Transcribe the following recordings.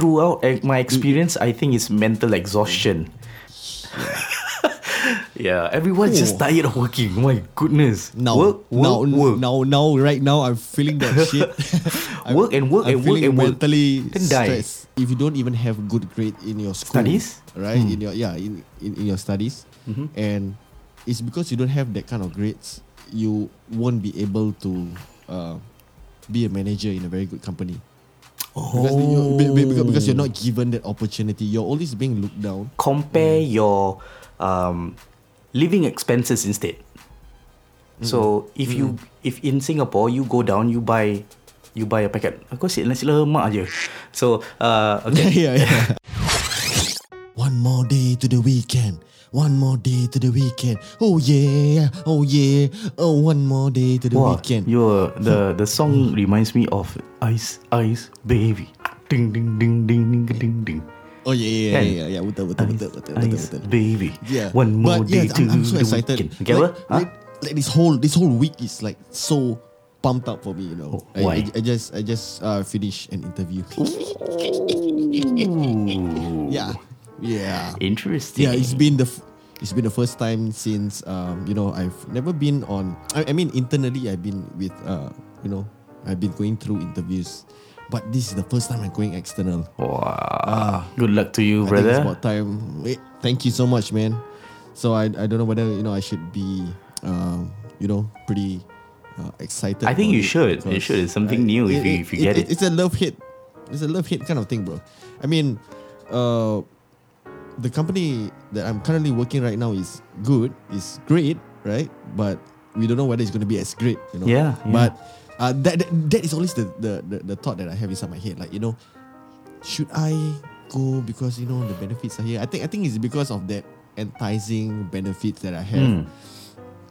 throughout eh, my experience, I think it's mental exhaustion. yeah, everyone's just tired of working. My goodness. Now, work, work, now, work. now, now, right now, I'm feeling that shit. Work and work I'm and work and work. mentally die. stressed. If you don't even have good grade in your school, Studies? right? Hmm. In your yeah, in, in, in your studies, Mhm. and it's because you don't have that kind of grades, you won't be able to uh, be a manager in a very good company. Because, you, be- be- because, you're not given that opportunity. You're always being looked down. compare your um, living expenses instead. So if you if in Singapore you go down you buy you buy a packet. Aku asyik nasi lemak aje. So uh, okay. yeah, yeah. One more day to the weekend. One more day to the weekend. Oh yeah, oh yeah. Oh, one more day to the Wow, weekend. your the the song reminds me of Ice Ice Baby. Ding ding ding ding ding ding ding. Oh yeah, yeah, yeah, yeah, yeah. Betul, betul, betul, betul, betul, Ice betul. Baby. Yeah. One more but day yeah, to I'm, I'm so the excited. weekend. Okay, like. Huh? like, like this whole this whole week is like so pumped up for me. You know, Oh, I, why? I, I just I just uh, finished an interview. Yeah, yeah. Interesting. Yeah, it's been the f- it's been the first time since um, you know I've never been on. I, I mean internally I've been with uh, you know I've been going through interviews, but this is the first time I'm going external. Wow. Good luck to you, I think it's about time. Wait, thank you so much, man. So I I don't know whether you know I should be um, you know pretty uh, excited. I think you it should. You should. It's something new if you- if you get it. It's a love hit. It's a love hit kind of thing, bro. I mean, uh, the company that I'm currently working right now is good, is great, right? But we don't know whether it's going to be as great, you know. Yeah, yeah. But uh, that, that that is always the, the the the thought that I have inside my head, like you know, should I go because you know the benefits are here? I think I think it's because of that enticing benefits that I have Hmm.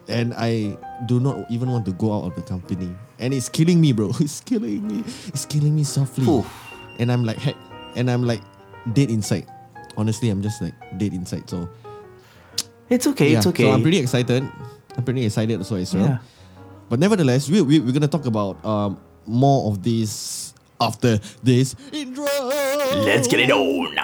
and I do not even want to go out of the company. And it's killing me, bro. It's killing me. It's killing me softly. Oof. And I'm like, heck, and I'm like dead inside. Honestly, I'm just like dead inside. So It's okay. It's okay. So I'm pretty excited. I'm pretty excited also as well. Yeah. But nevertheless, we, we we're gonna talk about um more of this after this intro. Let's get it on.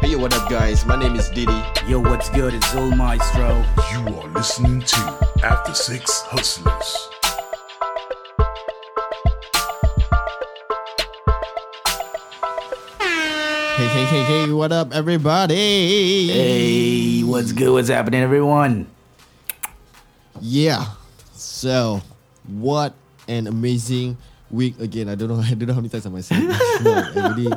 Hey, yo, what up, guys? My name is Diddy. Yo, what's good? It's Zul Maestro. You are listening to After Six Hustlers. Hey, hey, hey, hey! What up, everybody? Hey, what's good? What's happening, everyone? Yeah. So, what an amazing week again. I don't know. I don't know how many times I might say this. No, I really,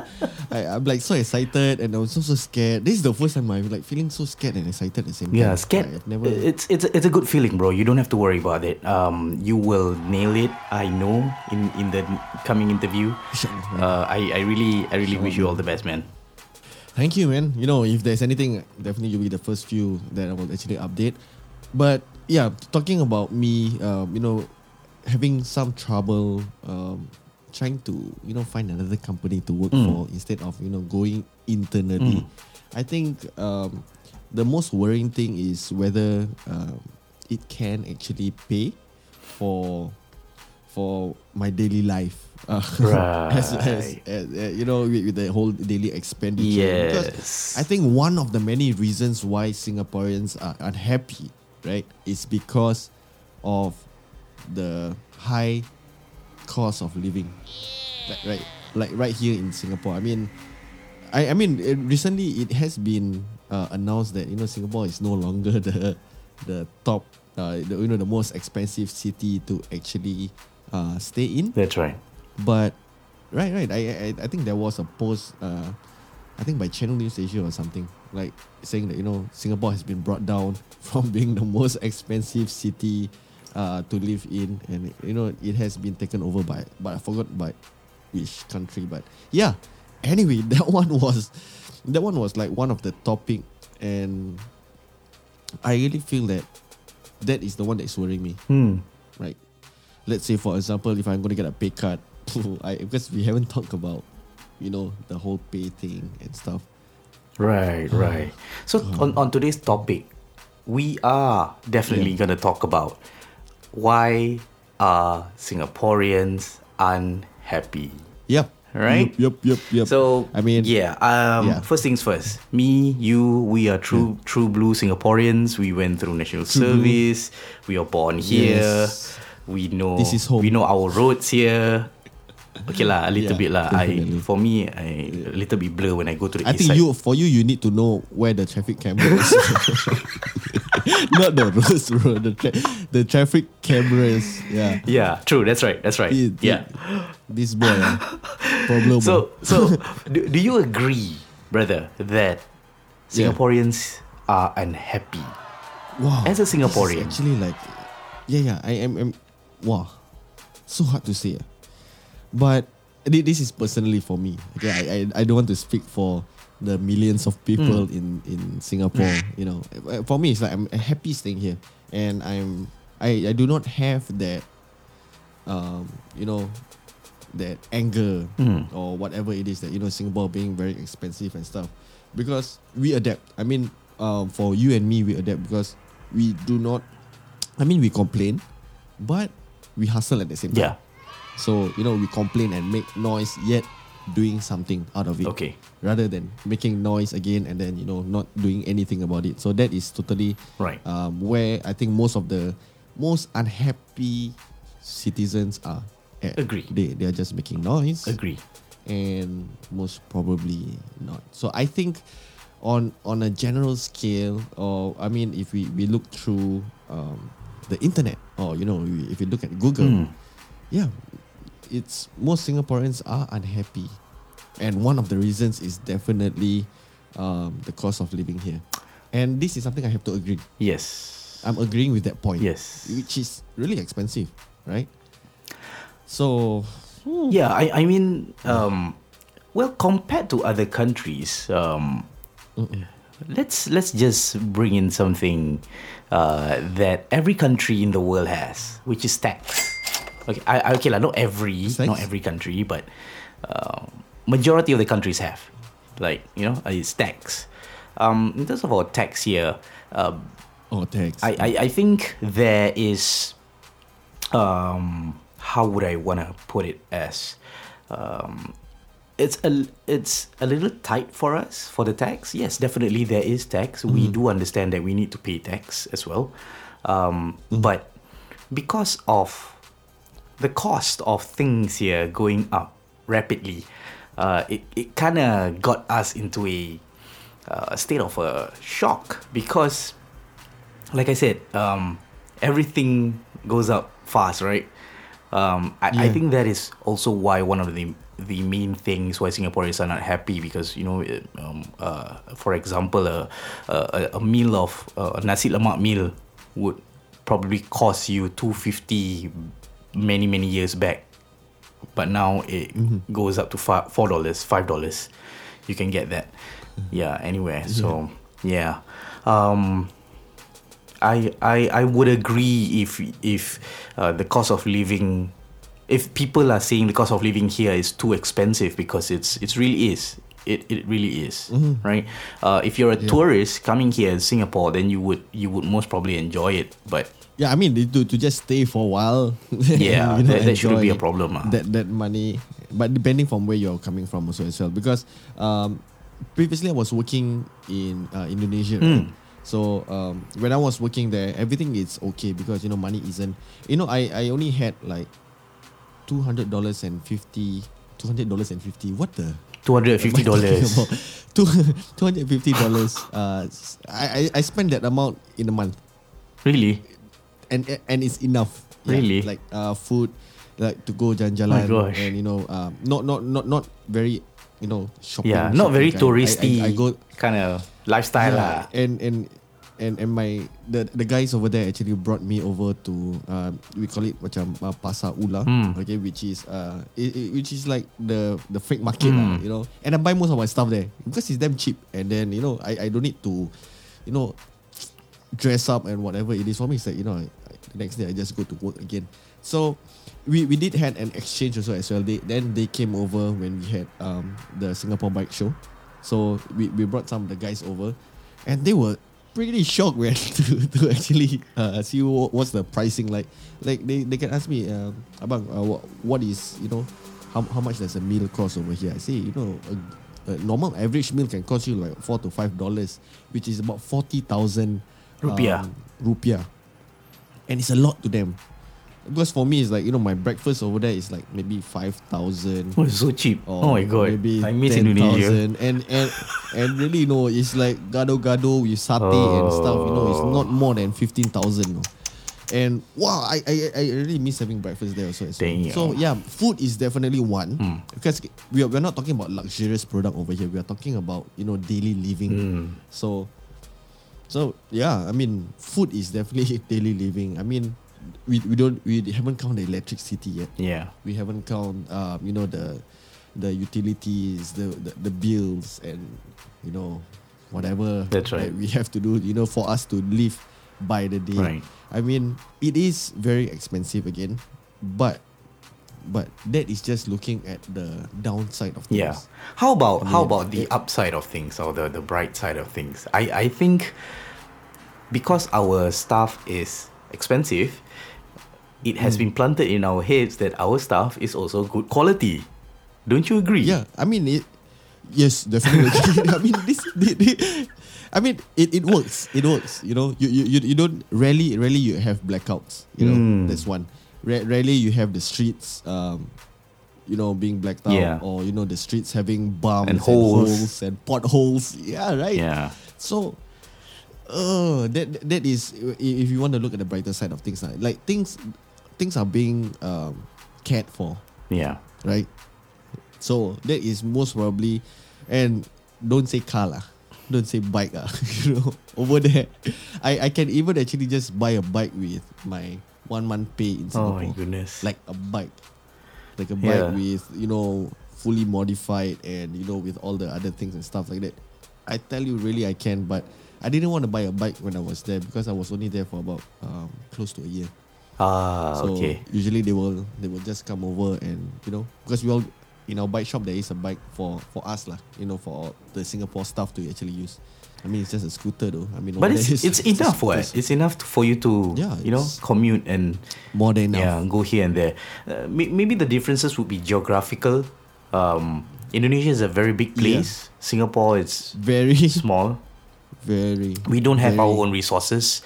I, I'm like so excited and I'm so so scared. This is the first time I'm like feeling so scared and excited at the same time. Yeah, scared. I've never. It's it's it's a good feeling, bro. You don't have to worry about it. Um, you will nail it. I know. In in the coming interview. Uh, I I really I really wish you all the best, man. Thank you, man. You know, if there's anything, definitely you'll be the first few that I will actually update. But yeah, talking about me, um, you know, having some trouble um, trying to, you know, find another company to work for instead of, you know, going internally. I think um, the most worrying thing is whether um, it can actually pay for for my daily life. Uh, as, as, Right. as, uh, you know, with, with the whole daily expenditure. Because Yes. I think one of the many reasons why Singaporeans are unhappy, right, is because of the high cost of living. Like, right, like right here in Singapore. I mean, I, I mean, it, recently it has been uh, announced that you know Singapore is no longer the the top, uh, the, you know, the most expensive city to actually uh, stay in. That's right. But right, right. I, I I think there was a post, uh, I think by Channel News Asia or something, like saying that you know Singapore has been brought down from being the most expensive city uh, to live in, and you know it has been taken over by, but I forgot by which country. But yeah, anyway, that one was that one was like one of the topic, and I really feel that that is the one that is worrying me Hmm. right? Let's say, for example, if I'm going to get a pay cut, I, because we haven't talked about, you know, the whole pay thing and stuff. Right, right. So on, on today's topic, we are definitely Yeah. gonna talk about why are Singaporeans unhappy? Yep. Right? Yep. Yep. Yep. yep. So I mean, yeah. Um, yeah. First things first. Me, you, we are true, true blue Singaporeans. We went through national service. We are born here. Yes. We know. This is home. We know our roads here. Okay lah, a little Yeah, bit lah. I for me, I a little bit blur when I go to the I think side. you for you you need to know where the traffic camera is. Not the roads, bro. The tra- the traffic cameras. Yeah. Yeah, true. That's right. That's right. It- yeah. This boy, ah, problem. So, so do, do you agree, brother, that Yeah. Singaporeans are unhappy? wow. as a Singaporean. actually like, yeah, yeah. I am. am wow, so hard to say. But this is personally for me. Okay, I, I, I don't want to speak for the millions of people in in Singapore. You know, Uh, for me, it's like I'm a happy staying here, and I'm I, I do not have that, um, you know, that anger Mm. or whatever it is that you know Singapore being very expensive and stuff, because we adapt. I mean, um, for you and me, we adapt because we do not. I mean, we complain, but we hustle at the same time. Yeah. So you know, we complain and make noise, yet doing something out of it. Okay. Rather than making noise again and then you know not doing anything about it. So that is totally Right. Um, where I think most of the most unhappy citizens are. At. Agree. They they are just making noise Agree. and most probably not. So I think on on a general scale, or I mean, if we, we look through um, the internet, or you know, if you look at Google, Hmm. yeah, it's most Singaporeans are unhappy, and one of the reasons is definitely um, the cost of living here, and this is something I have to agree. Yes. I'm agreeing with that point. Yes. which is really expensive, right? So Yeah, I, I mean, um, well, compared to other countries, um, let's let's just bring in something uh, that every country in the world has, which is tax. Okay, I, I- okay, like not every, Tax? not every country, but uh, majority of the countries have, like you know, uh, it's tax. Um, in terms of our tax here, um, oh, tax. I, I, I think there is um how would I wanna put it as um it's a it's a little tight for us for the tax. Yes, definitely there is tax. We do understand that we need to pay tax as well. Um but because of the cost of things here going up rapidly, uh, it, it kind of got us into a, uh, state of a shock because like I said, um, everything goes up fast, right? Um, I, I think that is also why one of the the main things why Singaporeans are not happy because you know, it, um, uh, for example, a a, a meal of uh, a nasi lemak meal would probably cost you two fifty many many years back, but now it goes up to four dollars, five dollars. You can get that, yeah, anywhere. So yeah. Um, I, I I would agree if if uh, the cost of living if people are saying the cost of living here is too expensive because it's it's really is it, it really is right uh, if you're a tourist coming here in Singapore then you would you would most probably enjoy it but Yeah, I mean to, to just stay for a while. Yeah, you know, that- that shouldn't be a problem, ah. That that money, but depending from where you're coming from also as well. Because um, previously I was working in uh, Indonesia. right? Hmm. So um, when I was working there, everything is okay because you know money isn't. You know, I I only had like two hundred dollars and fifty. Two hundred dollars and fifty. What the? two hundred fifty dollars Two two hundred fifty dollars. Uh, s- I, I I spent that amount in a month really and and it's enough. Really? like uh, food, like to go Oh jalan-jalan, my gosh. and you know, um, not not not not very, you know, shopping. yeah not shopping very. I- touristy I, I, go kind of lifestyle yeah, lah and and and and my the the guys over there actually brought me over to uh, we call it macam uh, pasar ular, Hmm. okay, which is uh, it, it- which is like the the fake market, lah, Hmm. you know. And I buy most of my stuff there because it's damn cheap, and then you know I I don't need to, you know, dress up and whatever it is for me. It's like you know, I, I- the next day I just go to work again. So we, we did had an exchange also as well. They then they came over when we had um, the Singapore Bike Show. So we, we brought some of the guys over, and they were pretty shocked man to, to actually uh, see wha- what's the pricing like. Like they, they can ask me, um, abang, uh, what, what is you know, how, how much does a meal cost over here? I say you know, a, a normal average meal can cost you like four to five dollars, which is about forty thousand Rupiah. rupiah, and it's a lot to them. Because for me, it's like you know, my breakfast over there is like maybe five thousand. Oh, it's so cheap. oh my god. maybe I miss 10,000. Indonesia. And and and really, you know, it's like gado gado with satay and stuff. You know, it's Oh. not more than fifteen thousand. No. And wow, I, I I really miss having breakfast there also. as well. So yeah, food is definitely one Hmm. because we are we're not talking about luxurious product over here. We are talking about you know daily living. Hmm. So so yeah, I mean, food is definitely daily living. I mean, we, we don't we haven't count the electricity yet Yeah. we haven't count um, you know the the utilities the, the the bills and you know whatever That's right. that we have to do you know for us to live by the day Right. i mean it is very expensive again but but that is just looking at the downside of things Yeah. How about I how about the upside of things or the, the bright side of things? I, I think because our stuff is expensive, it has Hmm. been planted in our heads that our stuff is also good quality. Don't you agree? Yeah, I mean it. Yes, definitely. I mean this. I mean it, it works. It works. You know, you, you, you, don't rarely rarely you have blackouts. You know, Mm. that's one. Ra- rarely you have the streets, um, you know, being blacked out, Yeah. or you know the streets having bumps And holes. holes and potholes. Yeah, right. Yeah. So, uh, that that is if you want to look at the brighter side of things, like things, things are being um, cared for Yeah. right? So that is most probably, and don't say car lah, don't say bike ah. you know, over there, I I can even actually just buy a bike with my one month pay in Singapore. Oh my goodness. like a bike, like a bike Yeah. with you know fully modified and you know with all the other things and stuff like that. I tell you, really, I can, but I didn't want to buy a bike when I was there because I was only there for about um, close to a year. Ah, So okay. usually they will they will just come over and you know because we all in our bike shop there is a bike for for us lah you know for the Singapore staff to actually use. I mean it's just a scooter though. I mean But it's it's a enough, what? It's enough to, for you to Yeah, you know commute and more than yeah enough. go here and there. Uh, may- maybe the differences would be geographical. Um, Indonesia is a very big Yeah. place. Singapore is Very small. very. We don't have our own resources.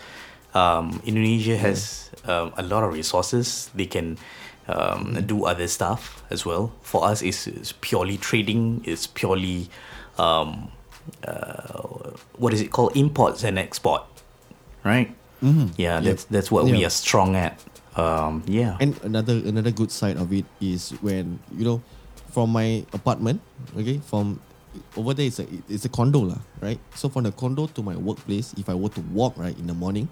Um, Indonesia has um, a lot of resources. They can um, do other stuff as well. For us, it's, it's purely trading. It's purely um, uh, what is it called? Imports and export, right? Mhm. Yeah, Yep. that's that's what we Yeah. are strong at. Um, yeah. And another another good side of it is when you know, from my apartment, okay, from over there it's a it's a condo lah, right? So from the condo to my workplace, if I were to walk right in the morning,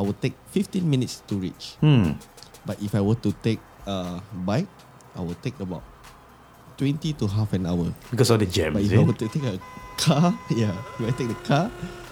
I would take 15 minutes to reach. hmm. But if I were to take a bike, I would take about 20 to half an hour. Because of the jam, But if I it? were to take a car, yeah, if I take the car,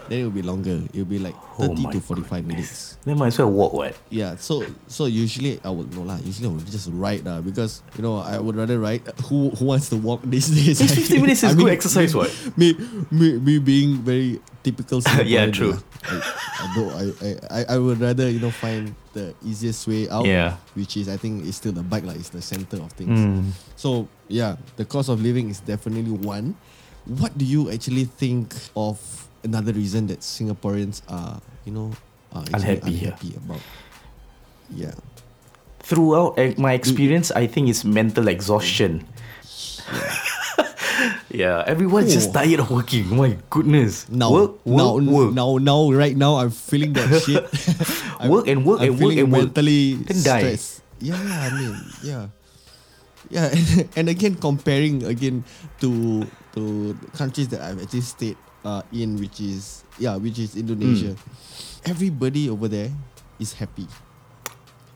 then it will be longer. It will be like Oh 30 to 45 minutes. Then might as well walk. What? Yeah, so so usually I would no lah. Usually I would just ride lah because you know I would rather ride. Who who wants to walk these days? It's 15 minutes is good exercise, what? Me, me me being very typical. Yeah, true. lah. I, I, I, I I I would rather you know find the easiest way out. Yeah. Which is I think is still the bike lah. Is the center of things. Mm. So yeah, the cost of living is definitely one. What do you actually think of another reason that Singaporeans are, you know, are actually Unhappy, yeah. about? Yeah. Throughout eh, my experience, I think it's mental exhaustion. yeah, everyone's just Oh. tired of working. My goodness. Now, work, work, now, work. now, now, right now, I'm feeling that shit. Work and work I'm and work and work. mentally stressed. Yeah, I mean, yeah, yeah, and again comparing again to to countries that I've actually stayed uh, in, which is yeah, which is Indonesia. Hmm. Everybody over there is happy.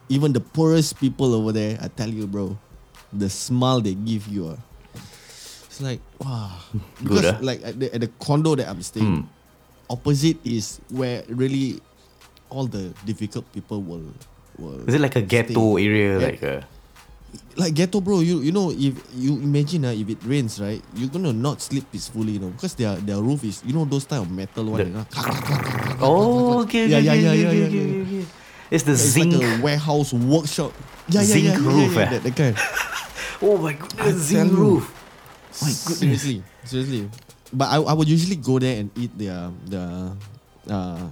Even the poorest people over there, I tell you, bro, the smile they give you, uh, it's like wow. Good, Because ah? like at the, at the condo that I'm staying, Hmm. opposite is where really all the difficult people will will Is it like a ghetto stay. area? Yeah. Like a like ghetto bro, you you know if you imagine uh, if it rains right, you're gonna not sleep peacefully, you know, because their their roof is you know those type of metal one. The- you know? Oh, okay, Yeah, okay, yeah, okay, yeah, okay, yeah, okay, yeah, okay, yeah. okay. It's the It's zinc. like a warehouse workshop. Yeah, yeah, Zinc yeah, yeah, roof, yeah, eh? that, that kind. Oh my goodness, zinc you. roof. My goodness. Seriously, seriously. But I, I would usually go there and eat their the uh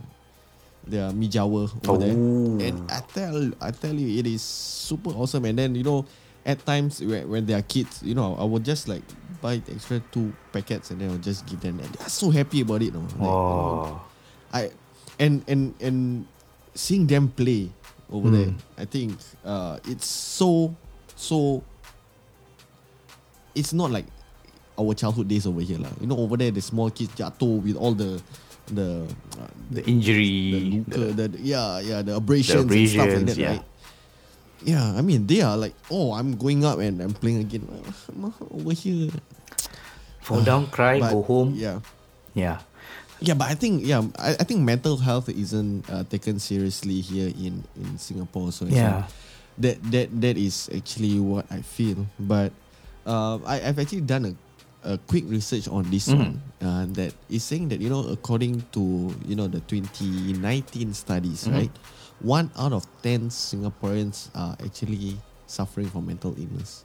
their mi jawa over there. Oh. And I tell I tell you it is super awesome. And then you know at times when, when they are kids, you know, I would just like buy extra two packets and then I'll just give them. And they're so happy about it. No? Like, Oh. I and and and seeing them play over Mm. there, I think uh, it's so so. It's not like our childhood days over here, lah. You know, over there the small kids jatuh with all the the uh, The the injury. luka, the, yeah yeah the abrasions, and stuff like abrasions, that, yeah. right? Yeah, I mean they are like, oh, I'm going up and I'm playing again over here. Fall down, cry, But, go home. Yeah. Yeah. Yeah, but I think yeah, I, I think mental health isn't uh, taken seriously here in in Singapore. So Yeah. like- that that that is actually what I feel. But uh, I, I've actually done a, a quick research on this Mhm. one uh, that is saying that you know according to you know the 2019 studies, Mhm. right, one out of ten Singaporeans are actually suffering from mental illness.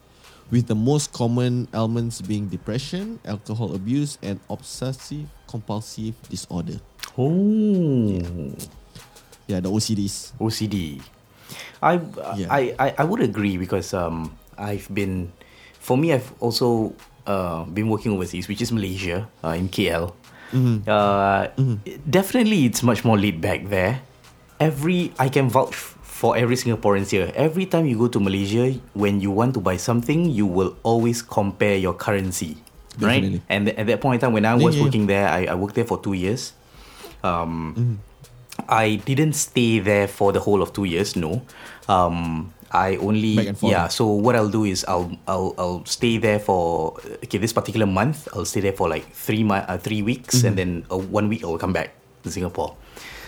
With the most common ailments being depression, alcohol abuse, and obsessive compulsive disorder. Oh. Yeah, the OCDs. OCD. I, Yeah. I, I, I would agree because um I've been, for me I've also uh, been working overseas, which is Malaysia, uh, in KL. Mm-hmm. Uh, Definitely, it's much more laid back there. Every I can vouch for every Singaporeans here. Every time you go to Malaysia, when you want to buy something, you will always compare your currency, Definitely. right? And th- at that point in time, when I was yeah, yeah. working there, I, I worked there for two years. Um, Mm-hmm. I didn't stay there for the whole of two years. No, um, I only Back and forth. yeah. So what I'll do is I'll I'll I'll stay there for okay this particular month. I'll stay there for like three month, uh, three weeks, Mm-hmm. and then uh, one week I'll come back to Singapore.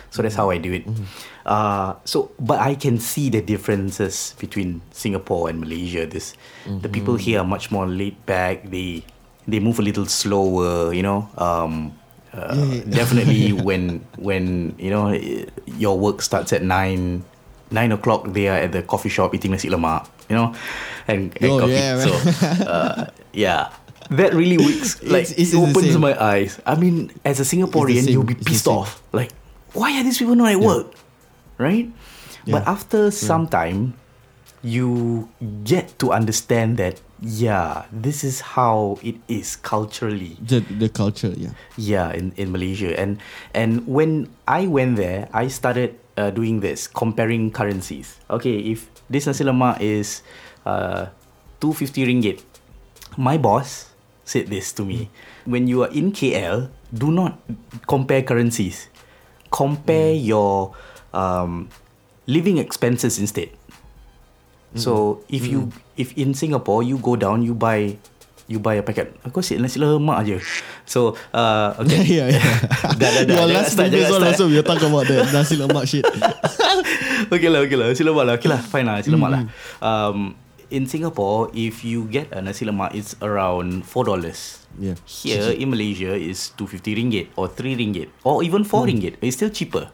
So that's how I do it. Mm-hmm. Uh, so but I can see the differences between Singapore and Malaysia. This the people Mm-hmm. here are much more laid back. They they move a little slower. You know. Um, uh, Yeah, yeah. definitely when when you know your work starts at nine nine o'clock they are at the coffee shop eating nasi lemak you know and, and Oh, coffee yeah, so uh, yeah that really works like It's- it's the opens my eyes i mean as a singaporean you'll be pissed off like why are these people not at work right but Yeah. after some time you get to understand that yeah this is how it is culturally The the culture, yeah. yeah, in, in Malaysia. And and when I went there, I started uh, doing this, comparing currencies. Okay, if this nasi lemak is uh, 250 ringgit, my boss said this to me. When you are in KL, do not compare currencies. Compare your um, living expenses instead. So if you if in Singapore you go down you buy you buy a packet aku asyik nasi lemak je. So uh, okay. yeah, yeah. dah, dah, dah. Your last start, previous one start. also we talking about the nasi lemak shit. okay lah, okay lah. Nasi lemak lah. Okay lah, fine lah. Nasi lemak lah. Mm-hmm. Um, in Singapore, if you get a nasi lemak, it's around four dollars. Yeah. Here in Malaysia, is two fifty ringgit or three ringgit or even four Mm. ringgit. It's still cheaper.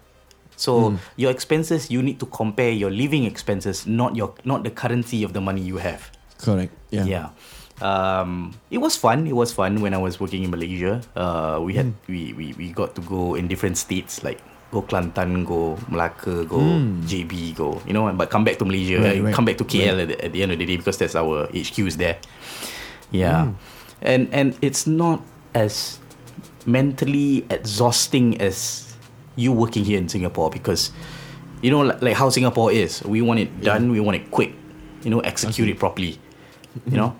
So your expenses, you need to compare your living expenses, not your not the currency of the money you have. Correct. Yeah. Yeah. Um, it was fun. It was fun when I was working in Malaysia. Uh, we had we, we we got to go in different states like go Kelantan, go Melaka, go hmm. JB, go you know, but come back to Malaysia, Right, right, come back to KL at, the, at the end of the day because that's our HQ is there. Yeah, hmm. and and it's not as mentally exhausting as you working here in Singapore because you know like, like how Singapore is. We want it done. We want it quick. You know, execute it properly. You hmm. know.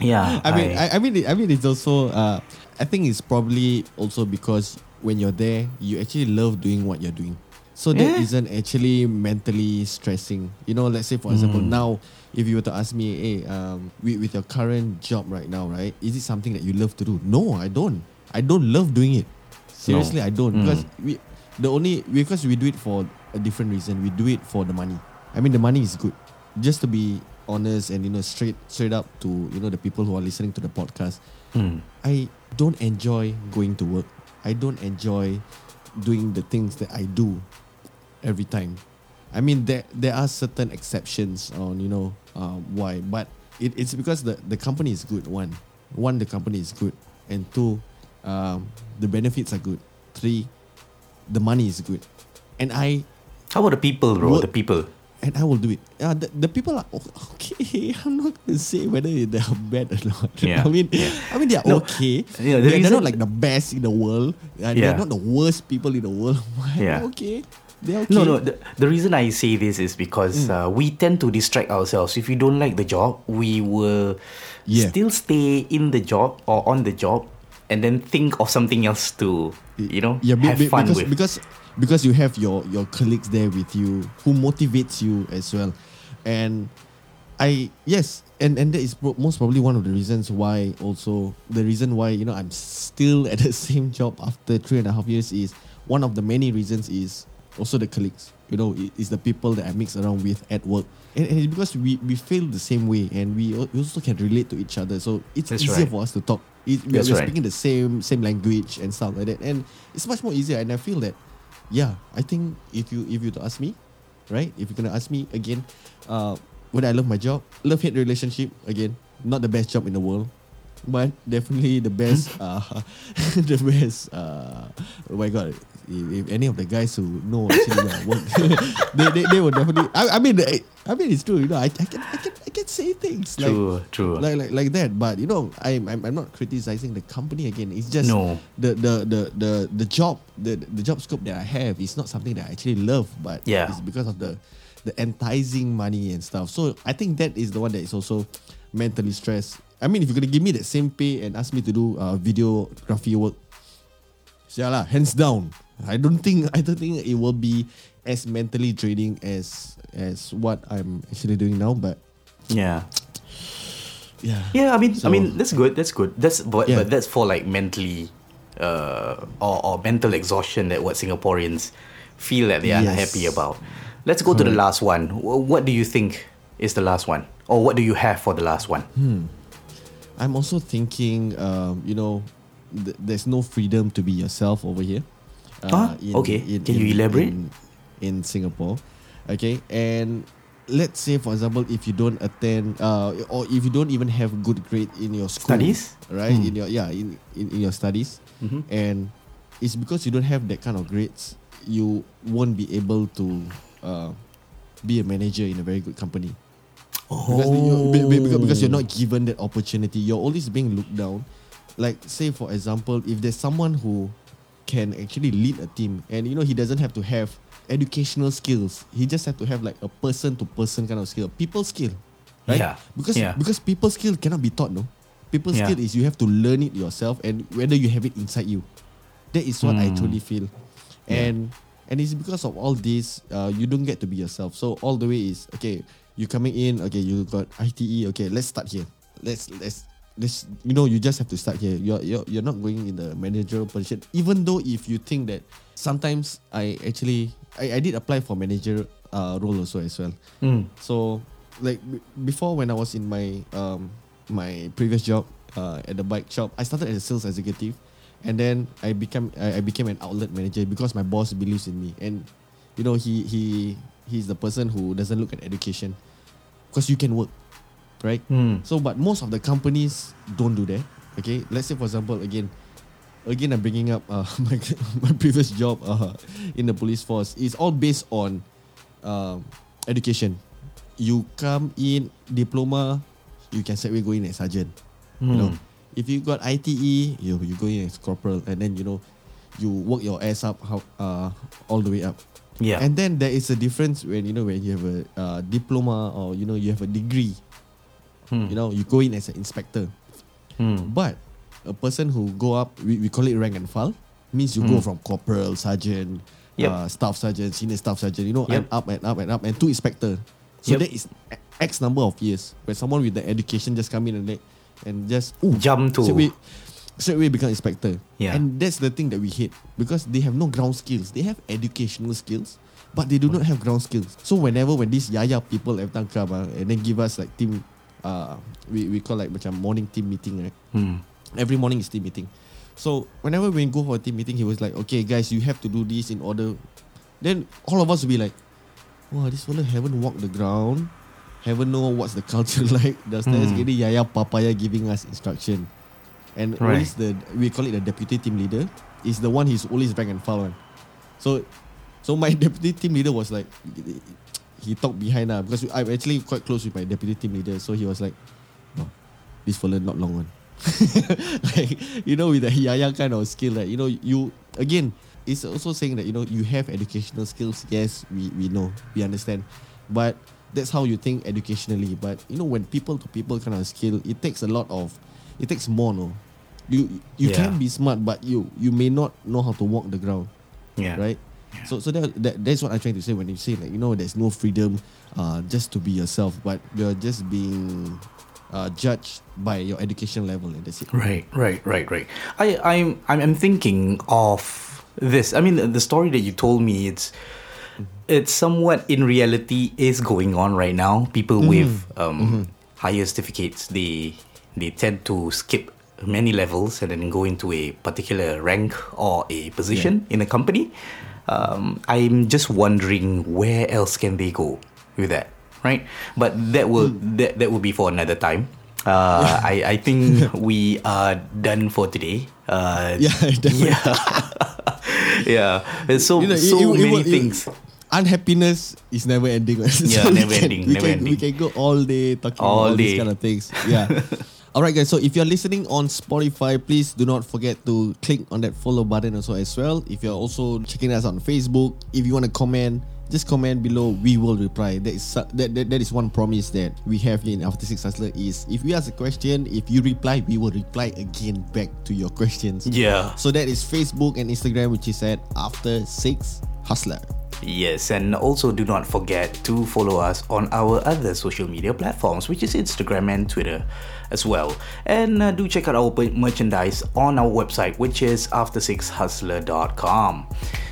Yeah. I mean, I, I mean, I mean, it's also. Uh, I think it's probably also because when you're there, you actually love doing what you're doing. So that Yeah. not actually mentally stressing. You know, let's say for example, Mm. now if you were to ask me, hey, um, with, with your current job right now, right, is it something that you love to do? No, I don't. I don't love doing it. Seriously, I don't Mm. because we the only because we do it for a different reason. We do it for the money. I mean, the money is good, just to be honest and you know straight straight up to you know the people who are listening to the podcast. Hmm. I don't enjoy going to work. I don't enjoy doing the things that I do every time. I mean, there there are certain exceptions on you know uh, why, but it, it's because the the company is good. One, one the company is good, and two, um, the benefits are good. Three, the money is good, and I How about the people, bro? What- The people. And I will do it. Uh, the, the people are o- okay. I'm not gonna say whether they are bad or not. Yeah, I mean, yeah. I mean they are No, okay. yeah, the they're, they're not like the best in the world. And Yeah. They're not the worst people in the world. Yeah. okay. They're okay. No, no. The, the reason I say this is because Mm. uh, we tend to distract ourselves. If we don't like the job, we will Yeah. still stay in the job or on the job, and then think of something else to, you know, yeah, be- have be- fun because with. because because you have your your colleagues there with you who motivates you as well, and I yes, and and that is pro- most probably one of the reasons why also the reason why you know I'm still at the same job after three and a half years is one of the many reasons is also the colleagues. You know, it, it's the people that I mix around with at work, and, and it's because we we feel the same way, and we, we also can relate to each other. So it's That's easier right. for us to talk. It, we are That's right. speaking the same same language and stuff like that, and it's much more easier. And I feel that, yeah, I think if you if you to ask me, right, if you're gonna ask me again, uh, whether I love my job, love hate relationship again, not the best job in the world, but definitely the best, uh, the best. Uh, oh my god. If, if any of the guys who know actually my work, they, they, they will definitely. I, I mean, I, I mean, it's true. You know, I, I can I can I can say things like true, true. like like like that. But you know, I'm I'm, I'm not criticizing the company again. It's just No. the, the the the the job the the job scope that I have is not something that I actually love, but Yeah. it's because of the the enticing money and stuff. So I think that is the one that is also mentally stressed. I mean, if you're gonna give me that same pay and ask me to do uh, videography work, yeah lah, hands down. I don't think I don't think it will be as mentally draining as as what I'm actually doing now. But yeah. yeah, Yeah, I mean, I mean, that's good. That's good. That's but, Yeah. but that's for like mentally, uh, or, or mental exhaustion that what Singaporeans feel that they are Yes. happy about. Let's go to the last one. What do you think is the last one, or what do you have for the last one? Hmm. I'm also thinking, um, you know, th- there's no freedom to be yourself over here. Ah, okay. Can you elaborate? In, in Singapore, okay, and let's say, for example, if you don't attend, uh, or if you don't even have good grade in your school, Studies? right? Hmm. In your yeah, in, in, in your studies, Mhm. and it's because you don't have that kind of grades, you won't be able to uh, be a manager in a very good company because, you, be- be- because, because you're not given that opportunity. You're always being looked down. Like say for example, if there's someone who can actually lead a team, and you know he doesn't have to have educational skills. He just have to have like a person to person kind of skill, people skill, right? Yeah. Because Yeah. because people skill cannot be taught. No, people Yeah. skill is you have to learn it yourself, and whether you have it inside you. That is what I Mm. truly feel, and and it's because of all this, uh, you don't get to be yourself. So all the way is okay. You coming in, okay. You got ITE, okay. Let's start here. Let's let's let's you know you just have to start here. You're you're, you're not going in the managerial position, even though if you think that sometimes I actually I, I did apply for manager uh, role also as well. Mm. So like b- before when I was in my um my previous job uh, at the bike shop, I started as a sales executive, and then I became I, I became an outlet manager because my boss believes in me, and you know he he he's the person who doesn't look at education, because you can work, right? Mm. So but most of the companies don't do that. Okay, let's say for example again. Again, I'm bringing up uh, my, my previous job uh, in the police force. It's all based on um, education. You come in diploma, you can straight away go in as sergeant. You know, Mm. if you got ITE, you you go in as corporal, and then you know, you work your ass up how uh, all the way up. Yeah. And then there is a difference when you know when you have a uh, diploma or you know you have a degree. Mm. You know, you go in as an inspector. Mm. But a person who go up, we, we call it rank and file, means you go Mm. from corporal, sergeant, Yep. uh, staff sergeant, senior staff sergeant, you know, Yep. and up and up and up and to inspector. So Yep. that is X number of years. When someone with the education just come in and they, and just ooh, Jump to. straight away, straight away become inspector. Yeah. And that's the thing that we hate because they have no ground skills. They have educational skills, but they do not have ground skills. So whenever when these Yaya people have time come ah, and then give us like team, uh, we, we call like macam morning team meeting right. Hmm. Every morning is team meeting. So whenever we go for a team meeting, he was like, okay guys, you have to do this in order. Then all of us will be like, wow, this fella haven't walked the ground, haven't know what's the culture like. Does Hmm. mm. Yaya Papaya giving us instruction. And Right. always the we call it the deputy team leader is the one he's always rank and one. So so my deputy team leader was like he talked behind uh, because I'm actually quite close with my deputy team leader. So he was like, oh, this fella not long one. like you know with the yaya kind of skill that you know you again it's also saying that you know you have educational skills yes we, we know we understand but that's how you think educationally but you know when people to people kind of skill it takes a lot of it takes more no you you Yeah. can be smart but you you may not know how to walk the ground Yeah. right? So so that, that that's what I'm trying to say when you say like you know there's no freedom uh, just to be yourself, but you're just being uh, judged by your education level and that's it. Right, right, right, right. I, I'm, I'm, I'm thinking of this. I mean, the, the story that you told me, it's, it's somewhat in reality is going on right now. People with um, higher certificates, they, they tend to skip many levels and then go into a particular rank or a position in a company. Um, I'm just wondering where else can they go with that, right? But that will that, that will be for another time. Uh, I, I think we are done for today. Uh, Yeah, definitely. yeah, yeah. There's so You know, so it- it many it- things. Unhappiness is never ending. right? Yeah, we never can- ending, We never can, we can go all day talking All about all these kind of things. Yeah. All right, guys. So if you're listening on Spotify, please do not forget to click on that follow button also as well. If you're also checking us on Facebook, if you want to comment, just comment below. We will reply. That is that, that, that is one promise that we have in After Six Hustler is if we ask a question, if you reply, we will reply again back to your questions. Yeah. So that is Facebook and Instagram, which is at After Six Hustler. Yes, and also do not forget to follow us on our other social media platforms, which is Instagram and Twitter as well. And uh, do check out our merchandise on our website, which is after6hustler.com.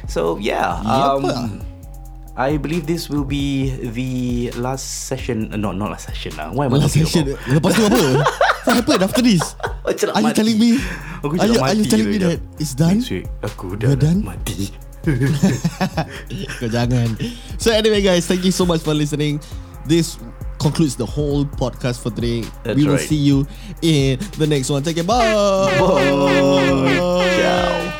So, yeah. Um, I believe this will be the last session. Uh, no, not last session. Uh. Why am I Last talking session about? Lepas tu apa What happened after this Are you telling me Aku Are you, are you telling me that. It's done Next week, aku dah mati. Kau jangan So anyway guys Thank you so much for listening This concludes the whole podcast for today That's We will right. see you in the next one Take care Bye Bye. Ciao.